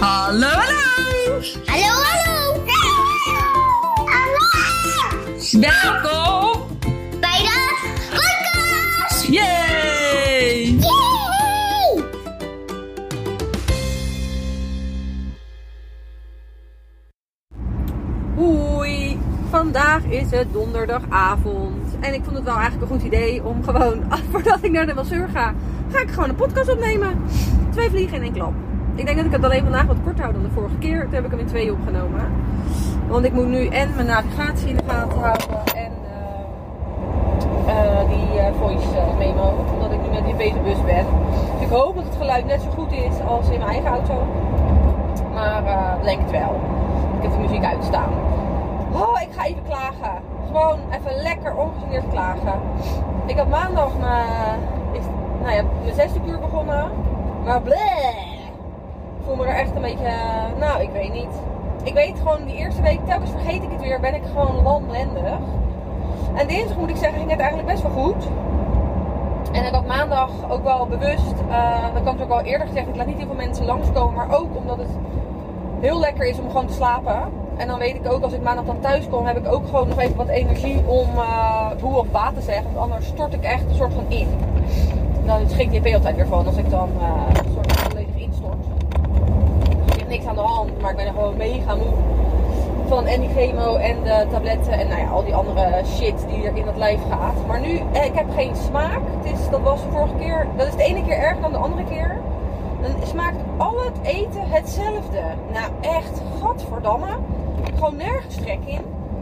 Hallo, hallo! Hallo, hallo! Hallo! Welkom Bij de podcast! Yay! Yay! Hoi, vandaag is het donderdagavond. En ik vond het wel eigenlijk een goed idee om gewoon, voordat ik naar de masseur ga, ga ik gewoon een podcast opnemen. Twee vliegen in één klap. Ik denk dat ik het alleen vandaag wat korter hou dan de vorige keer. Toen heb ik hem in twee opgenomen. Want ik moet nu en mijn navigatie in de gaten houden en eh, eh, die eh, voice memo. Omdat ik nu met die bezig ben. Dus ik hoop dat het geluid net zo goed is als in mijn eigen auto. Maar ik denk het wel. Ik heb de muziek uitstaan. Oh, ik ga even klagen. Gewoon even lekker ongegeneerd klagen. Ik had maandag mijn, is, nou ja, mijn zesde uur begonnen. Maar bleh. Voel me er echt een beetje, nou ik weet niet. Ik weet gewoon die eerste week, telkens vergeet ik het weer, ben ik gewoon lamlendig. En dinsdag moet ik zeggen, ging het eigenlijk best wel goed. En ik had maandag ook wel bewust, eh dat kan ik ook al eerder gezegd, ik laat niet heel veel mensen langskomen. Maar ook omdat het heel lekker is om gewoon te slapen. En dan weet ik ook, als ik maandag dan thuis kom, heb ik ook gewoon nog even wat energie om uh, boel of baat te zeggen. Want anders stort ik echt een soort van in. En dan is GTP altijd weer van als ik dan eh, een soort van volledig instort. Dus er is niks aan de hand, maar ik ben er gewoon mega moe. Van en die chemo en de tabletten en nou ja, al die andere shit die er in het lijf gaat. Maar nu, eh, ik heb geen smaak. Het is, dat was de vorige keer, dat is de ene keer erger dan de andere keer. Dan smaakt al het eten hetzelfde. Nou echt, gadverdamme. Gewoon nergens trek in.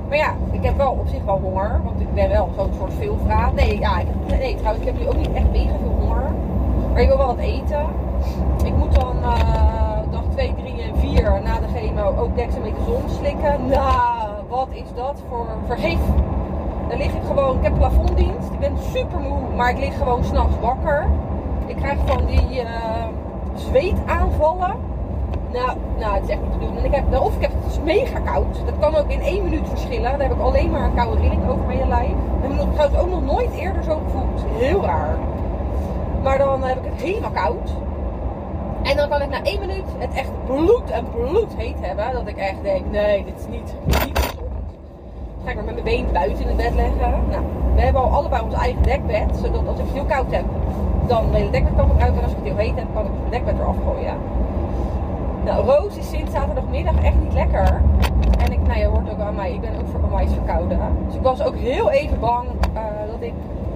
Maar ja, ik heb wel op zich wel honger. Want ik ben wel zo'n soort veelvraat. Nee, ja, ik, nee, trouwens, ik heb nu ook niet echt mega veel honger. Maar ik wil wel wat eten. Ik moet 2, 3 en 4 na de chemo ook dexamethason slikken. Nou, wat is dat voor vergif? Dan lig ik gewoon, ik heb plafonddienst. Ik ben super moe, maar ik lig gewoon s'nachts wakker. Ik krijg van die eh, zweetaanvallen. Nou, nou, het is echt niet te doen. En ik heb, of ik heb het is mega koud. Dat kan ook in één minuut verschillen. Dan heb ik alleen maar een koude rilling over mijn lijf. Dat heb ik trouwens ook nog nooit eerder zo gevoeld. Heel raar. Maar dan heb ik het helemaal koud. En dan kan ik na één minuut het echt bloed en bloed heet hebben. Dat ik echt denk, nee, dit is niet, niet ga ik maar met mijn been buiten in het bed leggen. Nou, we hebben al allebei ons eigen dekbed. Zodat als ik het heel koud heb, dan de hele dekbed kan eruit. En als ik het heel heet heb, kan ik het dekbed eraf gooien. Nou, Roos is sinds zaterdagmiddag echt niet lekker. En ik, nou je hoort ook aan mij, ik ben ook voor onwijs verkouden. Dus ik was ook heel even bang eh, dat ik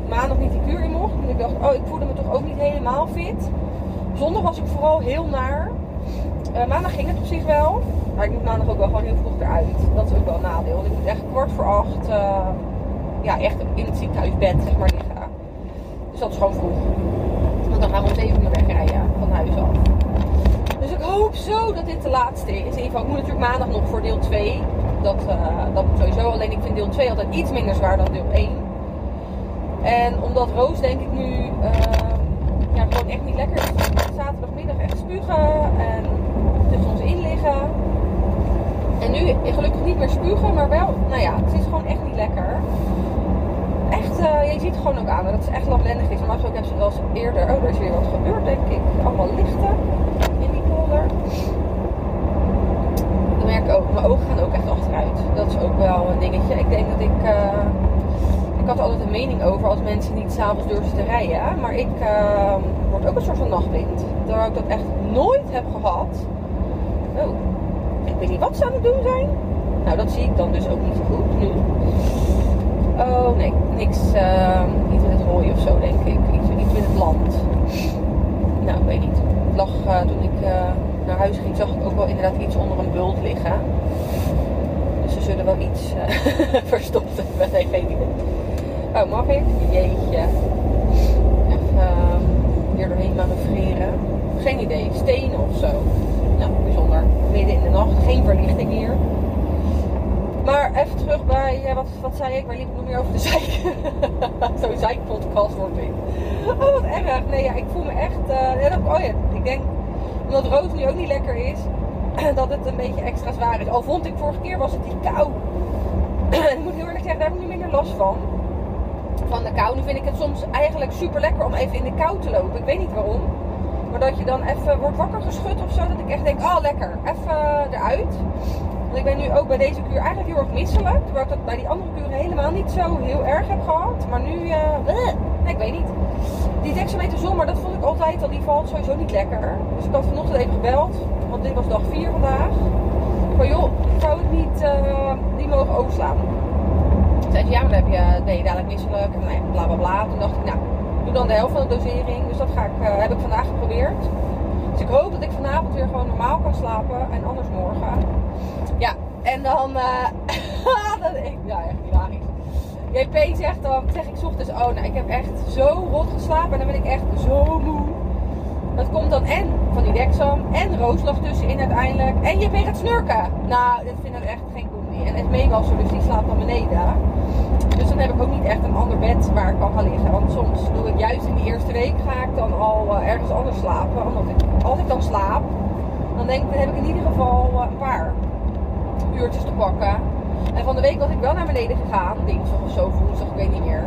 maandag niet die kuur in mocht. En ik dacht, oh, ik voelde me toch ook niet helemaal fit. Zondag was ik vooral heel naar. Eh, maandag ging het op zich wel. Maar ik moet maandag ook wel gewoon heel vroeg eruit. Dat is ook wel een nadeel. Want ik moet echt kwart voor acht eh, ja, echt in het ziekenhuisbed zeg maar, liggen. Dus dat is gewoon vroeg. Want dan gaan we om 7 uur wegrijden van huis af. Dus ik hoop zo dat dit de laatste is. In ieder geval, ik moet natuurlijk maandag nog voor deel 2. Dat, eh, dat moet sowieso. Alleen ik vind deel 2 altijd iets minder zwaar dan deel 1. En omdat Roos denk ik nu gewoon echt niet lekker is. Zaterdagmiddag echt spugen en tussen ons in liggen. En nu gelukkig niet meer spugen, maar wel, nou ja, het is gewoon echt niet lekker. Echt, eh, je ziet gewoon ook aan dat het echt lamlendig is. Normaal gesproken heb ze wel eens eerder, oh, er is weer wat gebeurd denk ik. Allemaal lichten in die polder. Dan merk ik ook, mijn ogen gaan ook echt achteruit. Dat is ook wel een dingetje. Ik denk dat ik, eh, ik had altijd een mening over als mensen niet s'avonds durven te rijden. Maar ik eh, word ook een soort van nachtblind. Terwijl ik dat echt nooit heb gehad. Oh, ik weet niet wat ze aan het doen zijn. Nou, dat zie ik dan dus ook niet zo goed nu. Oh nee, niks. eh, iets in het hooi of zo, denk ik. Iets, in het land. Nou, ik weet niet. Het lag eh, toen ik eh, naar huis ging, zag ik ook wel inderdaad iets onder een bult liggen. Dus er zullen wel iets eh, verstopt hebben. Nee, geen idee. Oh, mag ik? Jeetje. Even eh, hier doorheen manoeuvreren. Geen idee. Stenen of zo. Nou, bijzonder. Midden in de nacht. Geen verlichting hier. Maar even terug bij, eh, wat, zei ik? Waar liep ik nog meer over te zeiken? Zo'n zeikpodcast wordt dit. Oh, wat erg. Nee, ja, ik voel me echt... eh, oh ja, ik denk, omdat Roos nu ook niet lekker is, dat het een beetje extra zwaar is. Al vond ik vorige keer was het die kou. ik moet heel eerlijk zeggen, daar heb ik nu minder last van. Van de kou. Nu vind ik het soms eigenlijk super lekker om even in de kou te lopen. Ik weet niet waarom. Maar dat je dan even wordt wakker geschud of zo. Dat ik echt denk, oh lekker, even eruit. Want ik ben nu ook bij deze kuur eigenlijk heel erg misselijk. Terwijl ik dat bij die andere kuren helemaal niet zo heel erg heb gehad. Maar nu, eh bleh. nee, ik weet niet. Die dexamethason, maar dat vond ik altijd al, die valt sowieso niet lekker. Dus ik had vanochtend even gebeld, want dit was dag 4 vandaag. Van joh, zou ik niet eh, die mogen overslaan? Toen zei ze, ja, maar dan heb je, ben je dadelijk misselijk en bla bla bla. Toen dacht ik, nou, doe dan de helft van de dosering. Dus dat ga ik, eh, heb ik vandaag geprobeerd. Dus ik hoop dat ik vanavond weer gewoon normaal kan slapen en anders morgen. En dan, eh dat ik, ja echt. JP zegt dan, zeg ik ochtends, oh nou ik heb echt zo rot geslapen en dan ben ik echt zo moe. Dat komt dan en van die deksam en Roos lag tussenin uiteindelijk. En JP gaat snurken. Nou, dit vind ik echt geen combi. En Esmee was dus die slaapt dan beneden. Dus dan heb ik ook niet echt een ander bed waar ik kan gaan liggen. Want soms doe ik juist in de eerste week ga ik dan al eh, ergens anders slapen. Omdat ik, als ik dan slaap, dan denk ik, dan heb ik in ieder geval eh, een paar uurtjes te pakken. En van de week was ik wel naar beneden gegaan. Dinsdag of zo, woensdag, ik weet niet meer.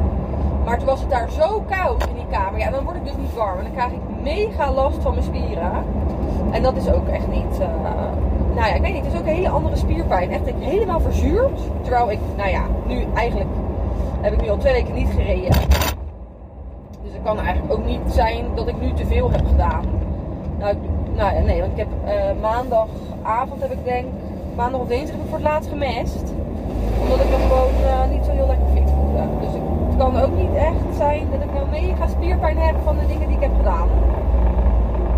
Maar toen was het daar zo koud in die kamer. Ja, dan word ik dus niet warm. En dan krijg ik mega last van mijn spieren. En dat is ook echt niet... eh, nou ja, ik weet niet. Het is ook een hele andere spierpijn. Echt ik helemaal verzuurd. Terwijl ik, nou ja, nu eigenlijk heb ik nu al twee weken niet gereden. Dus het kan eigenlijk ook niet zijn dat ik nu te veel heb gedaan. Nou, nou ja, nee, want ik heb eh, maandagavond heb ik denk... Maandag of dinsdag heb ik voor het laatst gemest. Omdat ik me gewoon eh, niet zo heel lekker fit voelde. Dus het kan ook niet echt zijn dat ik nou mega spierpijn heb van de dingen die ik heb gedaan.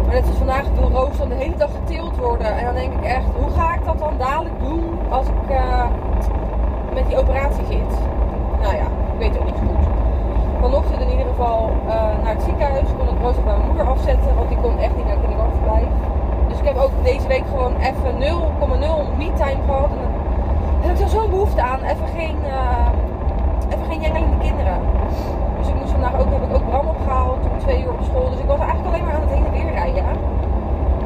Maar net zoals vandaag wil Roos dan de hele dag getild worden. En dan denk ik echt, hoe ga ik dat dan dadelijk doen als ik eh, met die operatie zit? Nou ja, ik weet ook niet goed. Vanochtend in ieder geval eh, naar het ziekenhuis. Kon ik Roos op mijn moeder afzetten, want die kon echt niet naar kinderwachtverblijf. Dus ik heb ook deze week gewoon even 0,0 me-time gehad. En daar heb ik er zo'n behoefte aan. Even geen, eh even geen jengelende kinderen. Dus ik moest vandaag ook, heb ik ook Bram opgehaald om twee uur op school. Dus ik was eigenlijk alleen maar aan het heen en weer rijden.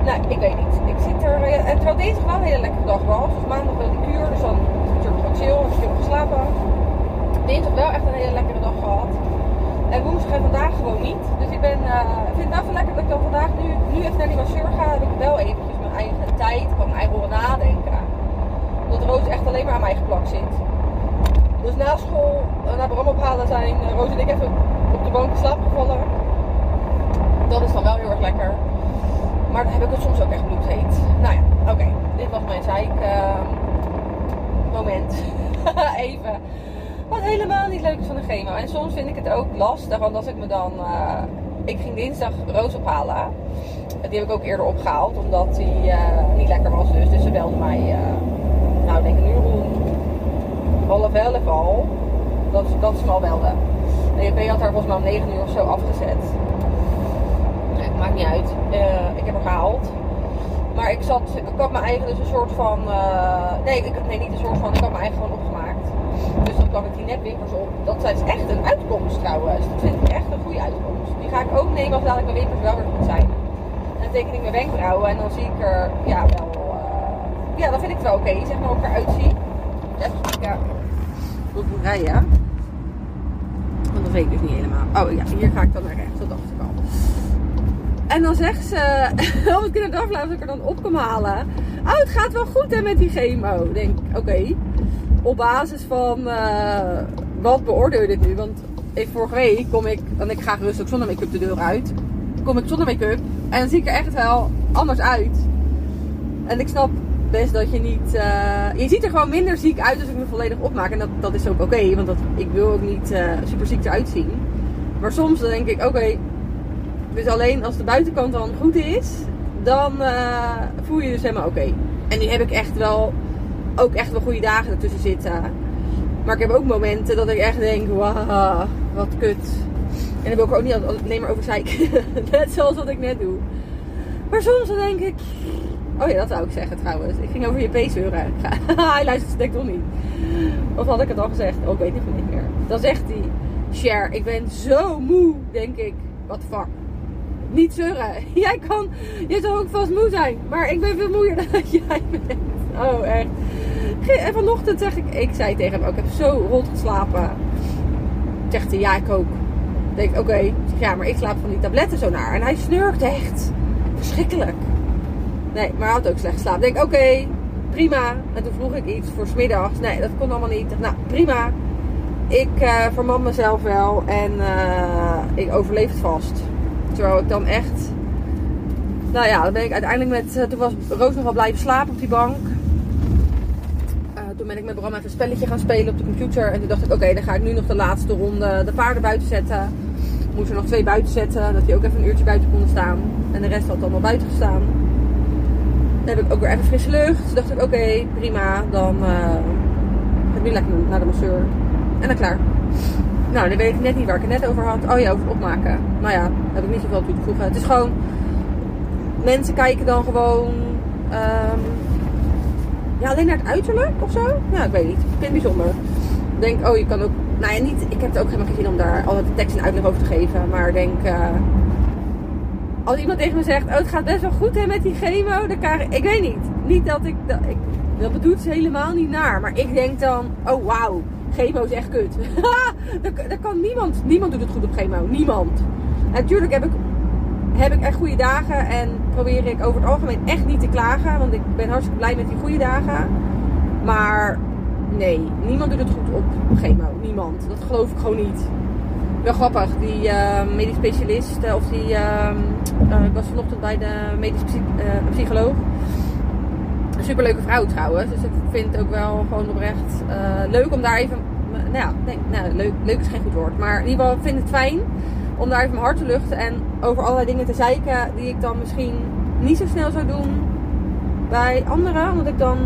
Nou, ik weet niet. Ik zit er, eh, en terwijl deze wel een hele lekkere dag was. Dus maandag wel die kuur, dus dan is het natuurlijk gewoon chill. Heb ik heb geslapen. Dinsdag wel echt een hele lekkere dag gehad. En woensdag en vandaag gewoon niet. Dus ik ben, ik vind het wel lekker dat ik dan vandaag nu, nu even naar die masseur ga. Heb ik wel eventjes mijn eigen tijd, kan mijn eigen nadenken. Roos echt alleen maar aan mij geplakt zit. Dus na school, eh, naar Bram ophalen zijn eh, Roos en ik even op de bank slaap gevallen. Dat is dan wel heel erg lekker. Maar dan heb ik het soms ook echt bloedheet. Nou ja, oké. Dit was mijn zeik eh, moment. even. Wat helemaal niet leuk is van de chemo. En soms vind ik het ook lastig, want als ik me dan... ik ging dinsdag Roos ophalen. Die heb ik ook eerder opgehaald, omdat die niet lekker was dus. Dus ze belde mij, nou ik denk een uur om half elf al. Dat, ze me al belde. De JP had haar volgens mij om 9 uur of zo afgezet. Nee, maakt niet uit. Eh, ik heb haar gehaald. Maar ik zat, ik had mijn eigen dus een soort van, eh, nee, ik, nee, niet een soort van, ik had mijn eigen gewoon opgemaakt. Dus dan kwam ik die netwimpers op. Dat is echt een uitkomst trouwens. Dat vind ik echt een goede uitkomst. Die ga ik ook nemen als dadelijk mijn wimpers wel weer goed zijn. En dan teken ik mijn wenkbrauwen en dan zie ik er, ja, wel, ja, dan vind ik wel oké, zeg maar, hoe ik eruit zie. Ik moet rijden. Want dat weet ik dus niet helemaal. Oh ja, hier ga ik dan naar rechts, dat dacht ik al. En dan zegt ze, of ik in het als ik er dan op kan halen. Oh, het gaat wel goed hè met die chemo. Ik denk, oké. Op basis van, eh, wat beoordeel je dit nu? Want ik, vorige week kom ik, want ik ga ook zonder make-up de deur uit. Kom ik zonder make-up. En dan zie ik er echt wel anders uit. En ik snap best dat je niet... eh, je ziet er gewoon minder ziek uit als ik me volledig opmaak. En dat, dat is ook oké, want dat, ik wil ook niet eh, super ziek eruit zien. Maar soms dan denk ik, oké, dus alleen als de buitenkant dan goed is, dan eh, voel je je dus helemaal oké. En nu heb ik echt wel, ook echt wel goede dagen ertussen zitten. Maar ik heb ook momenten dat ik echt denk, wauw, wat kut. En dan wil ik ook niet alleen maar over zeiken. net zoals wat ik net doe. Maar soms dan denk ik, oh ja, dat zou ik zeggen trouwens. Ik ging over je P zeuren. hij luistert denk toch niet. Of had ik het al gezegd? Oh, ik weet niet meer. Dan zegt hij, Cher, ik ben zo moe, denk ik. The fuck? Niet zeuren. Jij kan, je zou ook vast moe zijn. Maar ik ben veel moeier dan jij bent. Oh, echt. En vanochtend zeg ik, ik zei tegen hem ook, ik heb zo rot geslapen. Zegt hij, ja, ik ook. Denk, oké. Ja, maar ik slaap van die tabletten zo naar. En hij snurkt echt. verschrikkelijk. Nee, maar hij had ook slecht slaap. Ik denk, oké, prima. En toen vroeg ik iets voor smiddags. Nee, dat kon allemaal niet. Nou, prima. Ik eh verman mezelf wel en eh, ik overleef het vast. Terwijl ik dan echt... Nou ja, dan ben ik uiteindelijk met... eh, toen was Roos nog wel blijven slapen op die bank. Toen ben ik met Bram even een spelletje gaan spelen op de computer. En toen dacht ik, oké, dan ga ik nu nog de laatste ronde de paarden buiten zetten. Moest er nog twee buiten zetten, dat die ook even een uurtje buiten konden staan. En de rest had dan al buiten gestaan. Dan heb ik ook weer even frisse lucht. Toen dacht ik, oké, prima. Dan eh, ga ik nu lekker naar de masseur. En dan klaar. Nou, dan weet ik net niet waar ik het net over had. Oh ja, over het opmaken. Nou ja, heb ik niet zoveel toe te voegen. Het is gewoon... Mensen kijken dan gewoon... ehm, ja, alleen naar het uiterlijk of zo? Ja, ik weet niet. Ik vind het bijzonder. Ik denk, oh, je kan ook... Nou ja, niet, ik heb er ook helemaal geen zin om daar altijd de tekst en uitleg over te geven. Maar ik denk... eh, als iemand tegen me zegt, oh, het gaat best wel goed hè, met die chemo, dan krijg ik... Ik weet niet. Niet dat ik... Dat, ik bedoelt ze helemaal niet naar. Maar ik denk dan, oh wauw, chemo is echt kut. dat, kan niemand... Niemand doet het goed op chemo. Niemand. Natuurlijk heb ik heb ik echt goede dagen en probeer ik over het algemeen echt niet te klagen. Want ik ben hartstikke blij met die goede dagen. Maar nee, niemand doet het goed op chemo. Niemand. Dat geloof ik gewoon niet. Wel grappig, die eh, medisch specialist, eh, of die, eh, eh, ik was vanochtend bij de medisch psy- eh, psycholoog. Superleuke vrouw trouwens, dus ik vind het ook wel gewoon oprecht leuk om daar even, nou ja, nou, leuk, is geen goed woord, maar in ieder geval vind het fijn om daar even mijn hart te luchten en over allerlei dingen te zeiken die ik dan misschien niet zo snel zou doen bij anderen. Omdat ik dan,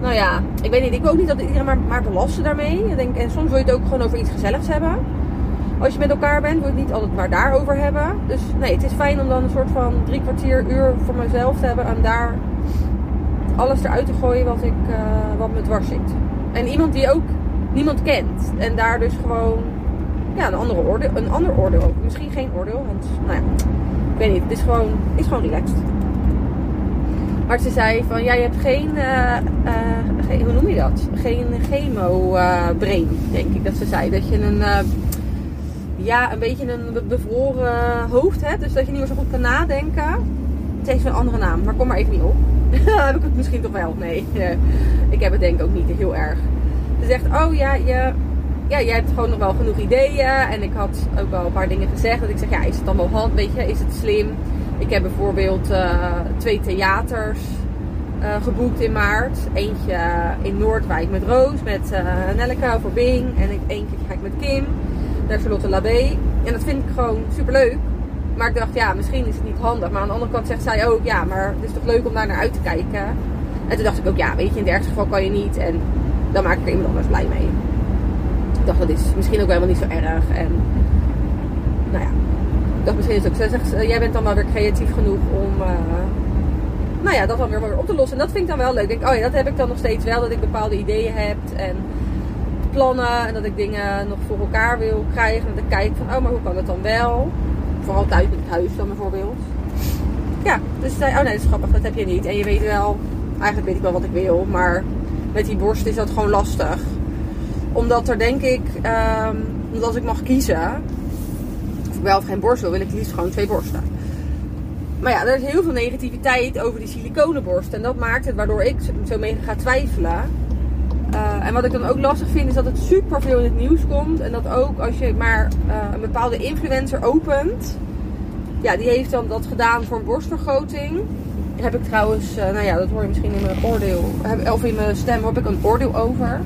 nou ja, ik weet niet, ik wil ook niet dat iedereen maar, maar belasten daarmee. Ik denk, en soms wil je het ook gewoon over iets gezelligs hebben. Als je met elkaar bent, wil het niet altijd maar daarover hebben. Dus nee, het is fijn om dan een soort van drie kwartier, uur voor mezelf te hebben en daar alles eruit te gooien wat, ik, eh, wat me dwars zit. En iemand die ook niemand kent. En daar dus gewoon ja, een, andere oordeel, een ander oordeel over. Misschien geen oordeel, want nou ja, ik weet niet. Het is gewoon, is gewoon relaxed. Maar ze zei van, ja, je hebt geen, eh, eh, geen hoe noem je dat? Geen chemo-brain, denk ik dat ze zei. Dat je een, ja, een beetje een be- bevroren hoofd hebt. Dus dat je niet meer zo goed kan nadenken. Het heeft een andere naam, maar kom maar even niet op. heb ik het misschien toch wel? Nee, ik heb het denk ik ook niet heel erg. Ze zegt, oh ja, je, ja, jij hebt gewoon nog wel genoeg ideeën. En ik had ook wel een paar dingen gezegd. Dat ik zeg, ja, is het dan wel hand, weet je, is het slim? Ik heb bijvoorbeeld eh, twee theaters eh, geboekt in maart. Eentje in Noordwijk met Roos, met Nelleke voor Bing. En eentje ga ik met Kim naar Charlotte Labé. En dat vind ik gewoon super leuk. Maar ik dacht, ja, misschien is het niet handig. Maar aan de andere kant zegt zij ook, ja, maar het is toch leuk om daar naar uit te kijken. En toen dacht ik ook, ja, weet je, in het ergste geval kan je niet. En dan maak ik er iemand anders blij mee. Ik dacht, dat is misschien ook helemaal niet zo erg. En nou ja, ik dacht misschien is het ook. Zij zegt, jij bent dan wel weer creatief genoeg om, eh, nou ja, dat dan weer, weer op te lossen. En dat vind ik dan wel leuk. Ik denk, oh ja, dat heb ik dan nog steeds wel. Dat ik bepaalde ideeën heb en plannen. En dat ik dingen nog voor elkaar wil krijgen. En dat ik kijk van, oh, maar hoe kan het dan wel? Vooral thuis met het huis dan bijvoorbeeld. Ja, dus zei, oh nee, dat is grappig, dat heb je niet. En je weet wel, eigenlijk weet ik wel wat ik wil. Maar met die borst is dat gewoon lastig. Omdat er denk ik, ehm, omdat ik mag kiezen, of ik wel of geen borst wil, wil ik liefst gewoon twee borsten. Maar ja, er is heel veel negativiteit over die siliconenborst. En dat maakt het waardoor ik zo mee ga twijfelen. Uh, en wat ik dan ook lastig vind, is dat het super veel in het nieuws komt. En dat ook als je maar uh, een bepaalde influencer opent. Ja, die heeft dan dat gedaan voor een borstvergroting. Heb ik trouwens, uh, nou ja, dat hoor je misschien in mijn oordeel. Heb, of in mijn stem heb ik een oordeel over.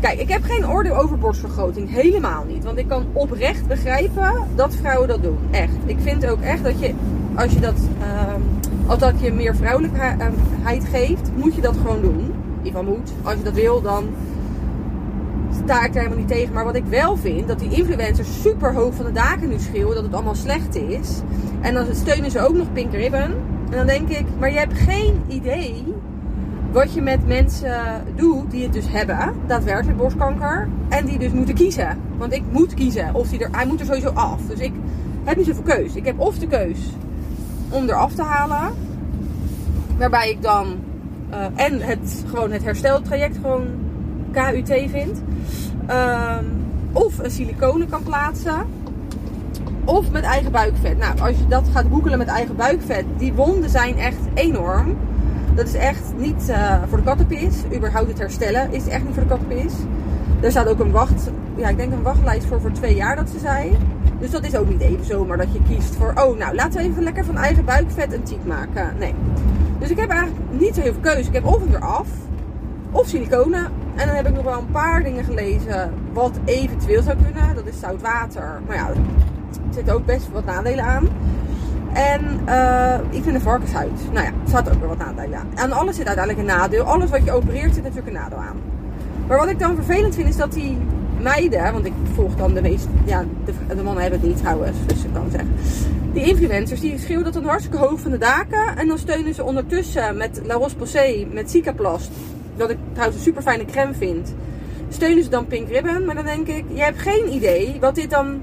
Kijk, ik heb geen oordeel over borstvergroting. Helemaal niet. Want ik kan oprecht begrijpen dat vrouwen dat doen. Echt. Ik vind ook echt dat je, als je dat, als dat je meer vrouwelijkheid geeft, moet je dat gewoon doen van moet. Als je dat wil, dan sta ik er helemaal niet tegen. Maar wat ik wel vind, dat die influencers super hoog van de daken nu schreeuwen dat het allemaal slecht is. En dan steunen ze ook nog Pink Ribbon. En dan denk ik, maar je hebt geen idee wat je met mensen doet die het dus hebben, daadwerkelijk borstkanker. En die dus moeten kiezen. Want ik moet kiezen. Of er, hij moet er sowieso af. Dus ik heb niet zoveel keus. Ik heb of de keus om eraf te halen. Waarbij ik dan uh, en het, gewoon het hersteltraject gewoon KUT vindt. Uh, of een siliconen kan plaatsen. Of met eigen buikvet. Nou, als je dat gaat googelen met eigen buikvet, die wonden zijn echt enorm. Dat is echt niet eh, voor de kattenpis. Überhaupt het herstellen is echt niet voor de kattenpis. Er staat ook een wacht, ja, ik denk een wachtlijst voor voor twee jaar dat ze zei. Dus dat is ook niet even zomaar dat je kiest voor, oh nou, laten we even lekker van eigen buikvet een type maken. Nee. Dus ik heb eigenlijk niet zo heel veel keuze. Ik heb of het eraf, of siliconen. En dan heb ik nog wel een paar dingen gelezen wat eventueel zou kunnen. Dat is zout water. Maar ja, er zitten ook best wat nadelen aan. En eh, ik vind de varkenshuid. Nou ja, er staat ook weer wat nadelen aan. Aan alles zit uiteindelijk een nadeel. Alles wat je opereert zit natuurlijk een nadeel aan. Maar wat ik dan vervelend vind is dat die want ik volg dan de meest, ja, de, de mannen hebben het niet trouwens, dus ik kan zeggen. Die influencers die schreeuwen dat dan hartstikke hoog van de daken. En dan steunen ze ondertussen met La Roche-Posay, met Cicaplast, dat ik trouwens een super fijne crème vind. Steunen ze dan Pink Ribbon, maar dan denk ik, je hebt geen idee wat dit dan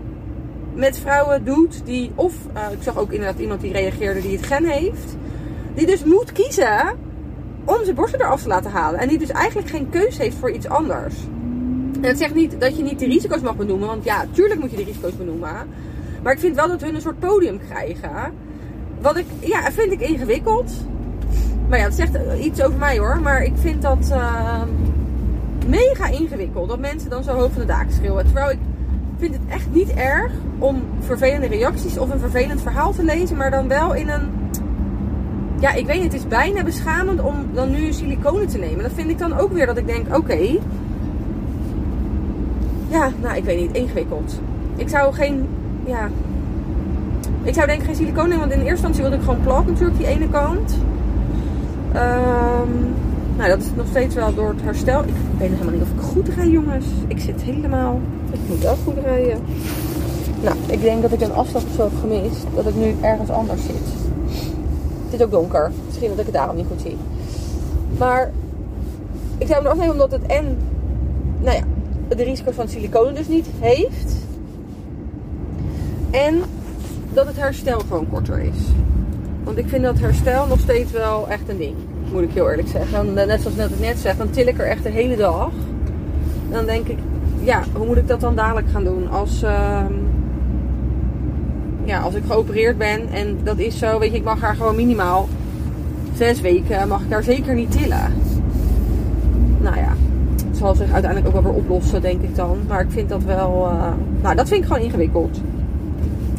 met vrouwen doet die, of uh, ik zag ook inderdaad iemand die reageerde die het gen heeft, die dus moet kiezen om zijn borsten eraf te laten halen. En die dus eigenlijk geen keus heeft voor iets anders. En dat zegt niet dat je niet de risico's mag benoemen, want ja, tuurlijk moet je de risico's benoemen. Maar ik vind wel dat hun een soort podium krijgen. Wat ik, ja, vind ik ingewikkeld. Maar ja, het zegt iets over mij hoor. Maar ik vind dat uh, mega ingewikkeld. Dat mensen dan zo hoog van de daken schreeuwen. Terwijl ik vind het echt niet erg om vervelende reacties of een vervelend verhaal te lezen. Maar dan wel in een... Ja, ik weet het is bijna beschamend om dan nu siliconen te nemen. Dat vind ik dan ook weer dat ik denk, oké. Ja, nou, ik weet niet, ingewikkeld. Ik zou geen, ja... Ik zou denk ik geen siliconen want in eerste instantie wilde ik gewoon plat natuurlijk, die ene kant. Um, nou, dat is nog steeds wel door het herstel. Ik weet helemaal niet of ik goed rij, jongens. Ik zit helemaal... Ik moet wel goed rijden. Nou, ik denk dat ik een afstand of zo heb gemist. Dat ik nu ergens anders zit. Het is ook donker. Misschien dat ik het daarom niet goed zie. Maar ik zou me afnemen omdat het en... Nou ja, de risico's van siliconen dus niet heeft. En dat het herstel gewoon korter is. Want ik vind dat herstel nog steeds wel echt een ding. Moet ik heel eerlijk zeggen. Net zoals net, net zeg, dan til ik er echt de hele dag. Dan denk ik, ja, hoe moet ik dat dan dadelijk gaan doen? Als, uh, ja, als ik geopereerd ben en dat is zo, weet je, ik mag haar gewoon minimaal zes weken, mag ik daar zeker niet tillen. Zal zich uiteindelijk ook wel weer oplossen, denk ik dan. Maar ik vind dat wel, uh, nou, dat vind ik gewoon ingewikkeld.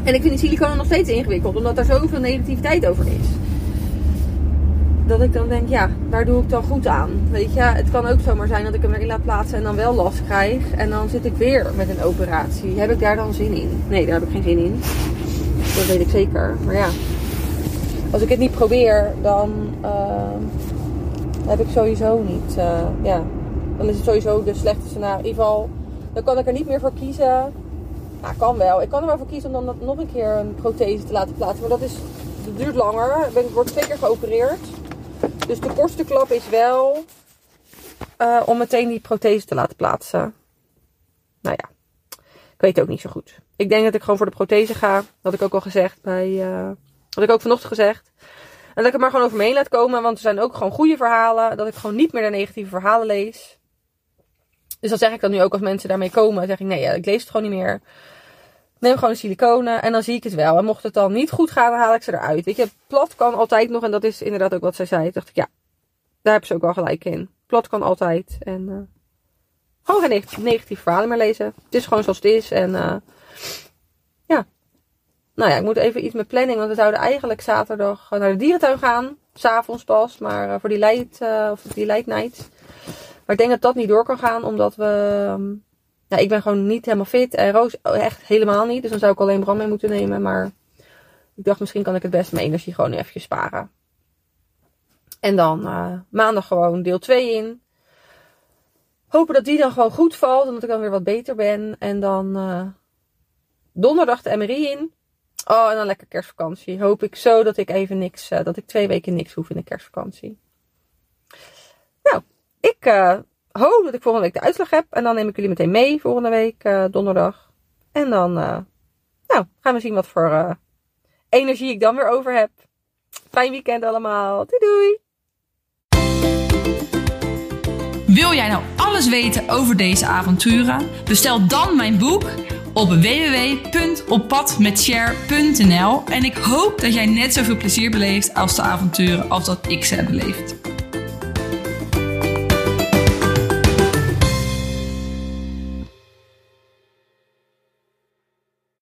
En ik vind die siliconen nog steeds ingewikkeld, omdat er zoveel negativiteit over is. Dat ik dan denk, ja, waar doe ik dan goed aan? Weet je, het kan ook zomaar zijn dat ik hem erin laat plaatsen en dan wel last krijg. En dan zit ik weer met een operatie. Heb ik daar dan zin in? Nee, daar heb ik geen zin in. Dat weet ik zeker. Maar ja, als ik het niet probeer, dan uh, heb ik sowieso niet. Uh, ja, dan is het sowieso de slechtste scenario. In ieder geval, dan kan ik er niet meer voor kiezen nou, kan wel. Ik kan er wel voor kiezen om dan nog een keer een prothese te laten plaatsen. Maar dat, is, duurt langer. Ik word twee keer geopereerd. Dus de kortste klap is wel uh, om meteen die prothese te laten plaatsen. Nou ja, ik weet het ook niet zo goed. Ik denk dat ik gewoon voor de prothese ga. Dat had ik ook al gezegd bij. Uh, had ik ook vanochtend gezegd. En dat ik er maar gewoon over me heen laat komen. Want er zijn ook gewoon goede verhalen. Dat ik gewoon niet meer de negatieve verhalen lees. Dus dat zeg ik dan nu ook als mensen daarmee komen. zeg ik nee, ik lees het gewoon niet meer. Neem gewoon een siliconen en dan zie ik het wel. En mocht het dan niet goed gaan, dan haal ik ze eruit. Weet je, plat kan altijd nog. En dat is inderdaad ook wat zij zei. Toen dacht ik, ja, daar hebben ze ook wel gelijk in. Plat kan altijd. En uh, gewoon geen negatief verhalen meer lezen. Het is gewoon zoals het is. En uh, ja. Nou ja, ik moet even iets met planning. Want we zouden eigenlijk zaterdag naar de dierentuin gaan. S'avonds pas. Maar uh, voor die light, of die light night. Maar ik denk dat dat niet door kan gaan. Omdat we... Ja, ik ben gewoon niet helemaal fit. En Roos echt helemaal niet. Dus dan zou ik alleen brand mee moeten nemen. Maar ik dacht misschien kan ik het best mijn energie gewoon even sparen. En dan uh, maandag gewoon deel 2 in. Hopen dat die dan gewoon goed valt. En dat ik dan weer wat beter ben. En dan uh, donderdag de MRI in. Oh, en dan lekker kerstvakantie. Hoop ik zo dat ik even niks, uh, dat ik twee weken niks hoef in de kerstvakantie. Ik hoop dat ik volgende week de uitslag heb. En dan neem ik jullie meteen mee volgende week, uh, donderdag. En dan uh, nou, gaan we zien wat voor energie ik dan weer over heb. Fijn weekend allemaal. Doei doei! Wil jij nou alles weten over deze avonturen? Bestel dan mijn boek op www.oppadmetshare.nl en ik hoop dat jij net zoveel plezier beleeft als de avonturen als dat ik ze heb beleefd.